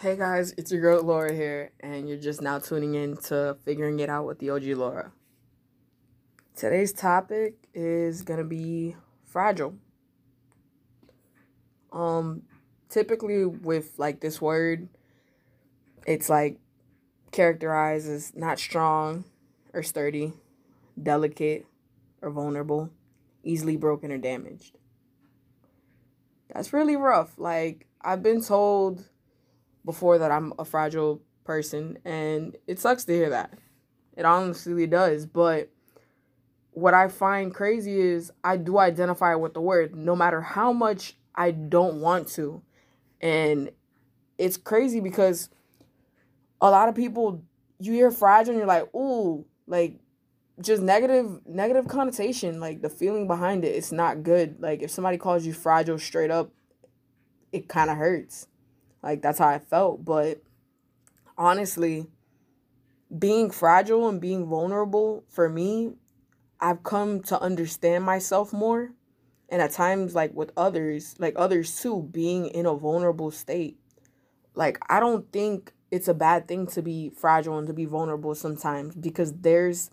Hey guys, it's your girl Laura here, and you're just now tuning in to Figuring It Out with the OG Laura. Today's topic is gonna be fragile. Um, typically with like this word, it's like characterized as not strong or sturdy, delicate or vulnerable, easily broken or damaged. That's really rough. Like I've been told before that I'm a fragile person, and it sucks to hear that. It honestly does. But what I find crazy is I do identify with the word, no matter how much I don't want to. And it's crazy because a lot of people, you hear fragile and you're like, ooh, like just negative negative connotation like the feeling behind it it's not good like if somebody calls you fragile straight up it kind of hurts like that's how I felt. But honestly, being fragile and being vulnerable for me, I've come to understand myself more. And at times, like with others, like others too, being in a vulnerable state. Like, I don't think it's a bad thing to be fragile and to be vulnerable sometimes because there's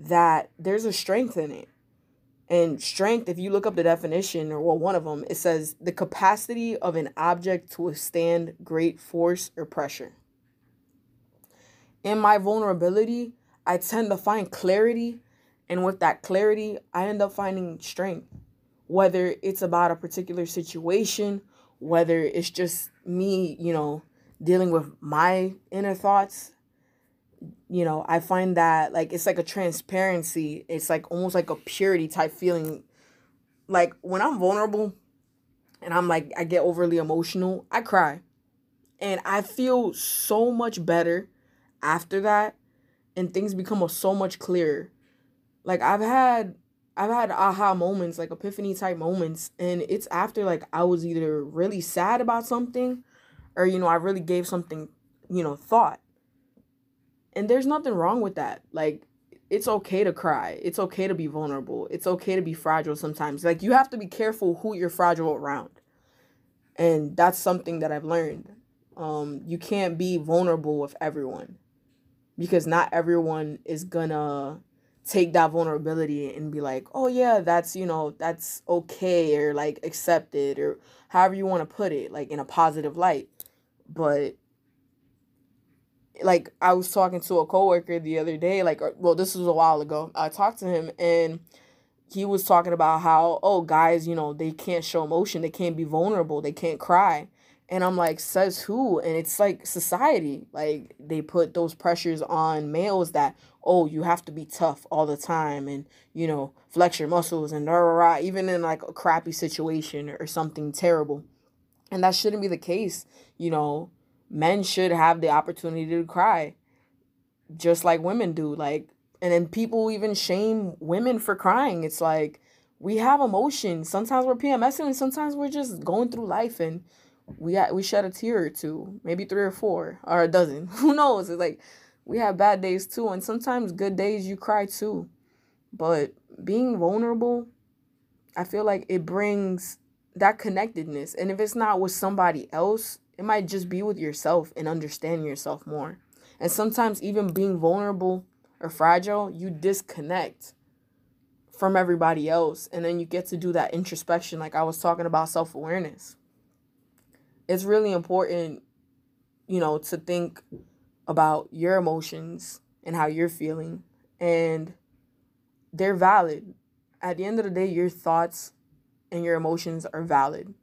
that, there's a strength in it. And strength, if you look up the definition, or well, one of them, it says the capacity of an object to withstand great force or pressure. In my vulnerability, I tend to find clarity. And with that clarity, I end up finding strength. Whether it's about a particular situation, whether it's just me, you know, dealing with my inner thoughts you know, I find that like it's like a transparency. It's like almost like a purity type feeling. Like when I'm vulnerable and I'm like I get overly emotional, I cry. And I feel so much better after that and things become so much clearer. Like I've had I've had aha moments, like epiphany type moments, and it's after like I was either really sad about something or you know, I really gave something, you know, thought and there's nothing wrong with that. Like it's okay to cry. It's okay to be vulnerable. It's okay to be fragile sometimes. Like you have to be careful who you're fragile around. And that's something that I've learned. Um, you can't be vulnerable with everyone because not everyone is gonna take that vulnerability and be like, oh yeah, that's you know, that's okay or like accepted or however you want to put it, like in a positive light. But like I was talking to a coworker the other day, like uh, well, this was a while ago. I talked to him and he was talking about how oh guys, you know, they can't show emotion, they can't be vulnerable, they can't cry. And I'm like, says who? And it's like society. Like they put those pressures on males that, oh, you have to be tough all the time and, you know, flex your muscles and rah, rah, rah, even in like a crappy situation or something terrible. And that shouldn't be the case. You know, men should have the opportunity to cry just like women do like and then people even shame women for crying. It's like we have emotions. Sometimes we're pmsing and sometimes we're just going through life and we we shed a tear or two maybe three or four or a dozen. Who knows? It's like we have bad days too and sometimes good days you cry too. But being vulnerable i feel like it brings that connectedness. And if it's not with somebody else it might just be with yourself and understanding yourself more. And sometimes, even being vulnerable or fragile, you disconnect from everybody else. And then you get to do that introspection, like I was talking about self awareness. It's really important, you know, to think about your emotions and how you're feeling. And they're valid. At the end of the day, your thoughts and your emotions are valid.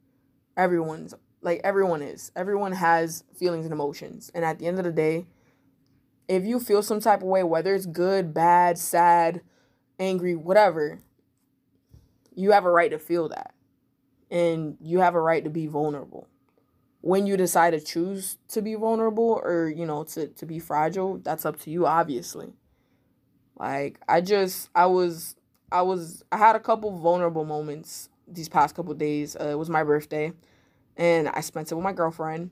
Everyone's like everyone is. Everyone has feelings and emotions. And at the end of the day, if you feel some type of way, whether it's good, bad, sad, angry, whatever, you have a right to feel that. And you have a right to be vulnerable. When you decide to choose to be vulnerable or, you know, to, to be fragile, that's up to you, obviously. Like, I just, I was, I was, I had a couple vulnerable moments these past couple days. Uh, it was my birthday and I spent it with my girlfriend.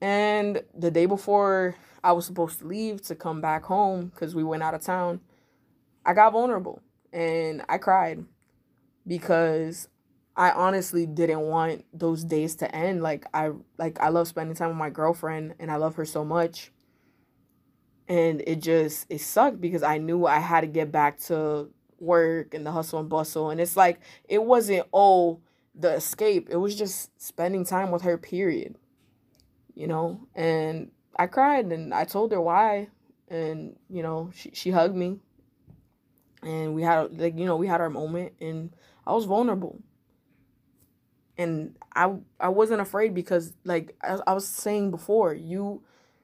And the day before I was supposed to leave to come back home because we went out of town, I got vulnerable and I cried because I honestly didn't want those days to end. Like I like I love spending time with my girlfriend and I love her so much. And it just it sucked because I knew I had to get back to work and the hustle and bustle and it's like it wasn't oh the escape. It was just spending time with her period. You know, and I cried and I told her why and you know, she she hugged me. And we had like you know, we had our moment and I was vulnerable and I I wasn't afraid because like I, I was saying before, you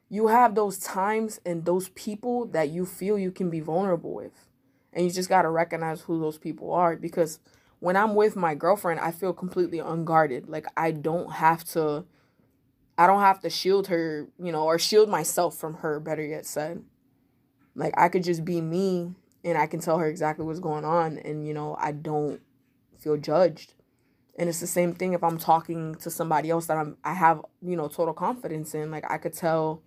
you have those times and those people that you feel you can be vulnerable with. And you just got to recognize who those people are because when I'm with my girlfriend, I feel completely unguarded. Like I don't have to I don't have to shield her, you know, or shield myself from her, better yet said. Like I could just be me and I can tell her exactly what's going on and you know, I don't feel judged and it's the same thing if i'm talking to somebody else that i'm i have you know total confidence in like i could tell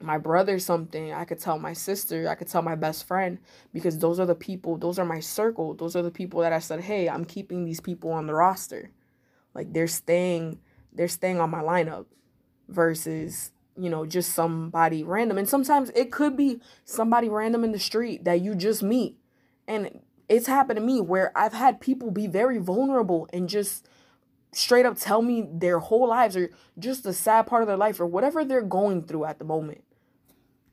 my brother something i could tell my sister i could tell my best friend because those are the people those are my circle. Those are the people that i said hey i'm keeping these people on the roster. Like they're staying they're staying on my lineup versus you know just somebody random. And sometimes it could be somebody random in the street that you just meet. And it's happened to me where I've had people be very vulnerable and just straight up tell me their whole lives or just the sad part of their life or whatever they're going through at the moment.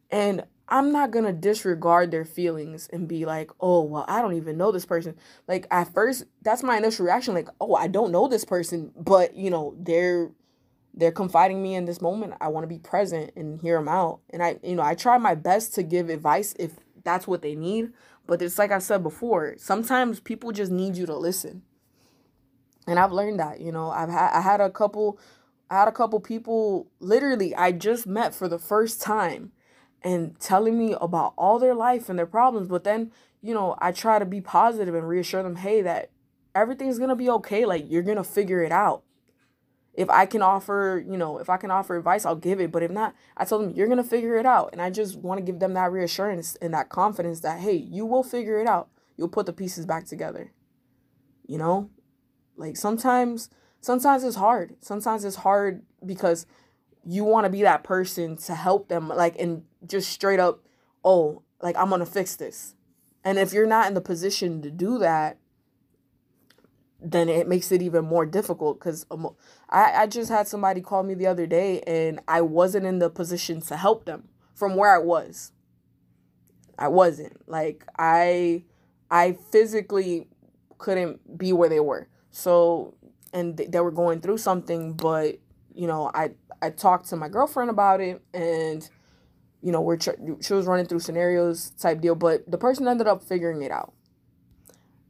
And I'm not going to disregard their feelings and be like, "Oh, well, I don't even know this person." Like at first, that's my initial reaction like, "Oh, I don't know this person, but, you know, they're they're confiding me in this moment. I want to be present and hear them out." And I, you know, I try my best to give advice if that's what they need, but it's like I said before, sometimes people just need you to listen. And I've learned that, you know, I've had I had a couple I had a couple people literally I just met for the first time and telling me about all their life and their problems, but then, you know, I try to be positive and reassure them, "Hey, that everything's going to be okay. Like you're going to figure it out." if I can offer, you know, if I can offer advice, I'll give it. But if not, I told them you're gonna figure it out. And I just want to give them that reassurance and that confidence that hey, you will figure it out. You'll put the pieces back together. You know? Like sometimes sometimes it's hard. Sometimes it's hard because you want to be that person to help them like and just straight up, oh, like I'm gonna fix this. And if you're not in the position to do that, then it makes it even more difficult because I, I just had somebody call me the other day and I wasn't in the position to help them from where I was. I wasn't. Like I I physically couldn't be where they were. So and they were going through something but you know, I I talked to my girlfriend about it and you know, we're she was running through scenarios type deal, but the person ended up figuring it out.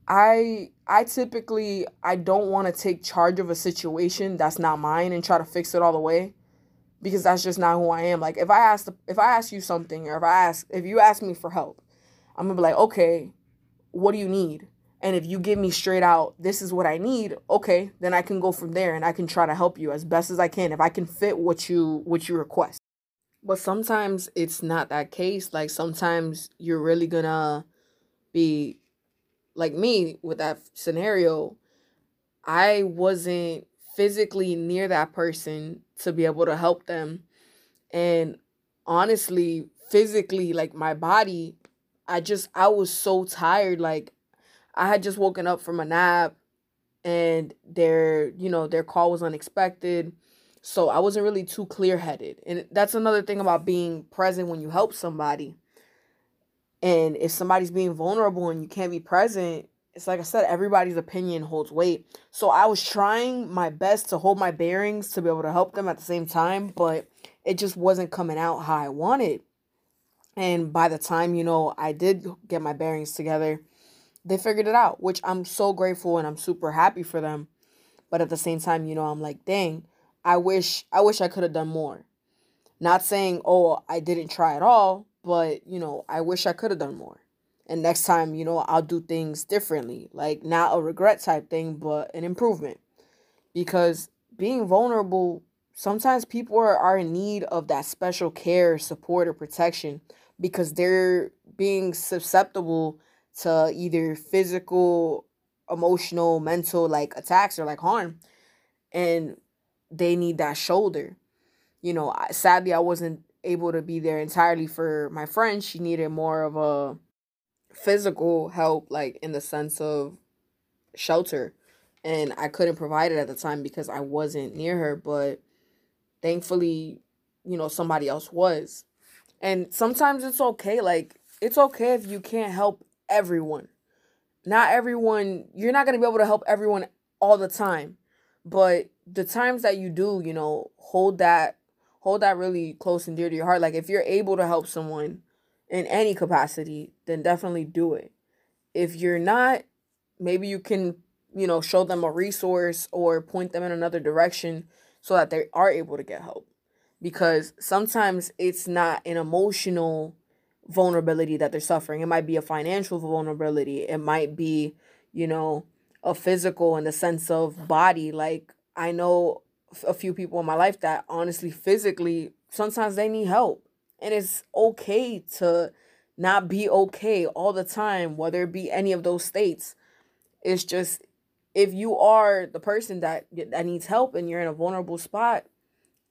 I I typically I don't want to take charge of a situation that's not mine and try to fix it all the way because that's just not who I am. Like if I ask if I ask you something or if I ask if you ask me for help, I'm going to be like, "Okay, what do you need?" And if you give me straight out, this is what I need, okay, then I can go from there and I can try to help you as best as I can if I can fit what you what you request. But sometimes it's not that case. Like sometimes you're really to be like me with that scenario, I wasn't physically near that person to be able to help them. And honestly, physically, like my body, I just, I was so tired. Like I had just woken up from a nap and their, you know, their call was unexpected. So I wasn't really too clear headed. And that's another thing about being present when you help somebody and if somebody's being vulnerable and you can't be present, it's like I said, everybody's opinion holds weight. So I was trying my best to hold my bearings to be able to help them at the same time, but it just wasn't coming out how I wanted. And by the time, you know, I did get my bearings together, they figured it out, which I'm so grateful and I'm super happy for them. But at the same time, you know, I'm like, dang, I wish I wish I could have done more. Not saying, oh, I didn't try at all, but you know, I wish I could have done more. And next time, you know, I'll do things differently. Like not a regret type thing, but an improvement. Because being vulnerable, sometimes people are, are in need of that special care, support, or protection because they're being susceptible to either physical emotional, mental like attacks or like harm. And they need that shoulder. You know, sadly I wasn't able to be there entirely for my friend. She needed more of a physical help like in the sense of shelter and I couldn't provide it at the time because I wasn't near her, but thankfully, you know, somebody else was. And sometimes it's okay like it's okay if you can't help everyone. Not everyone, you're not going to be able to help everyone all the time. But the times that you do, you know, hold that hold that really close and dear to your heart. Like if you're able to help someone in any capacity, then definitely do it. If you're not, maybe you can, you know, show them a resource or point them in another direction so that they are able to get help. Because sometimes it's not an emotional vulnerability that they're suffering. It might be a financial vulnerability. It might be, you know, a physical in the sense of body. Like I know a few people in my life that honestly physically sometimes they need help. And it's okay to not be okay all the time, whether it be any of those states. It's just if you are the person that that needs help and you're in a vulnerable spot,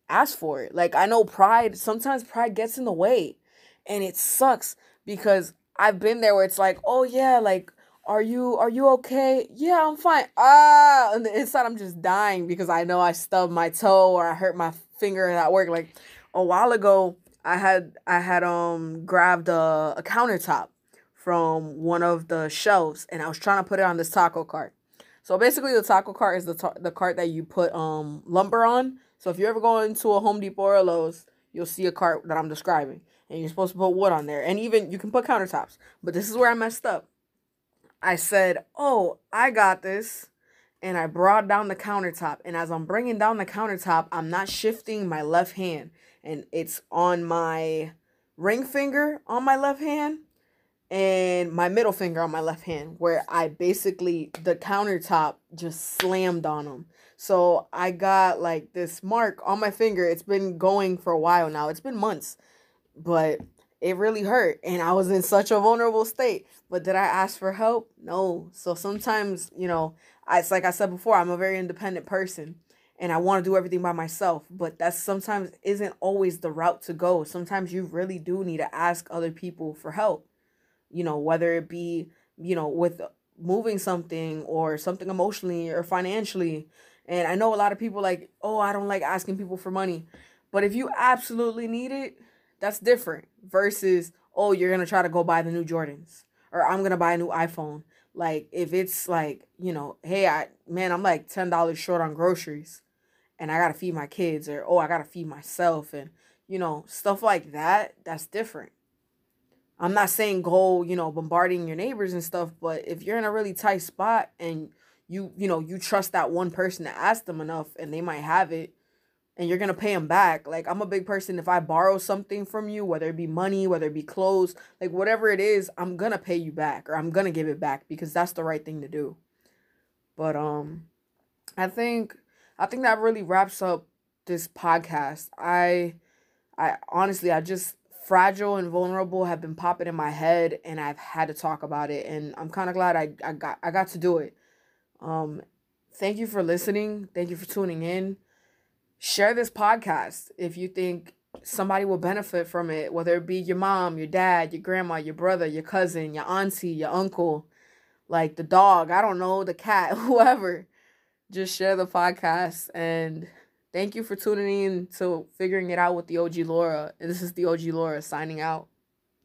ask for it. Like I know pride, sometimes pride gets in the way and it sucks because I've been there where it's like, oh yeah, like are you are you okay? Yeah, I'm fine. Ah, and the inside I'm just dying because I know I stubbed my toe or I hurt my finger at work. Like a while ago, I had I had um grabbed a, a countertop from one of the shelves and I was trying to put it on this taco cart. So basically, the taco cart is the ta- the cart that you put um lumber on. So if you ever go into a Home Depot or a Lowe's, you'll see a cart that I'm describing and you're supposed to put wood on there. And even you can put countertops. But this is where I messed up. I said, Oh, I got this. And I brought down the countertop. And as I'm bringing down the countertop, I'm not shifting my left hand. And it's on my ring finger on my left hand and my middle finger on my left hand, where I basically, the countertop just slammed on them. So I got like this mark on my finger. It's been going for a while now, it's been months but it really hurt and I was in such a vulnerable state. But did I ask for help? No. So sometimes, you know, I, it's like I said before, I'm a very independent person and I want to do everything by myself, but that sometimes isn't always the route to go. Sometimes you really do need to ask other people for help. You know, whether it be, you know, with moving something or something emotionally or financially. And I know a lot of people like, "Oh, I don't like asking people for money." But if you absolutely need it, that's different versus, oh, you're gonna try to go buy the new Jordans or I'm gonna buy a new iPhone. Like if it's like, you know, hey, I man, I'm like ten dollars short on groceries and I gotta feed my kids or oh I gotta feed myself and you know, stuff like that, that's different. I'm not saying go, you know, bombarding your neighbors and stuff, but if you're in a really tight spot and you, you know, you trust that one person to ask them enough and they might have it, and you're gonna pay them back. Like I'm a big person. If I borrow something from you, whether it be money, whether it be clothes, like whatever it is, I'm gonna pay you back or I'm gonna give it back because that's the right thing to do. But um, I think I think that really wraps up this podcast. I I honestly I just fragile and vulnerable have been popping in my head and I've had to talk about it and I'm kind of glad I, I got I got to do it. Um thank you for listening. Thank you for tuning in share this podcast if you think somebody will benefit from it, whether it be your mom, your dad, your grandma, your brother, your cousin, your auntie, your uncle, like the dog, I don't know, the cat, whoever. Just share the podcast and thank you for tuning in to figuring it out with the OG Laura. And this is the OG Laura signing out.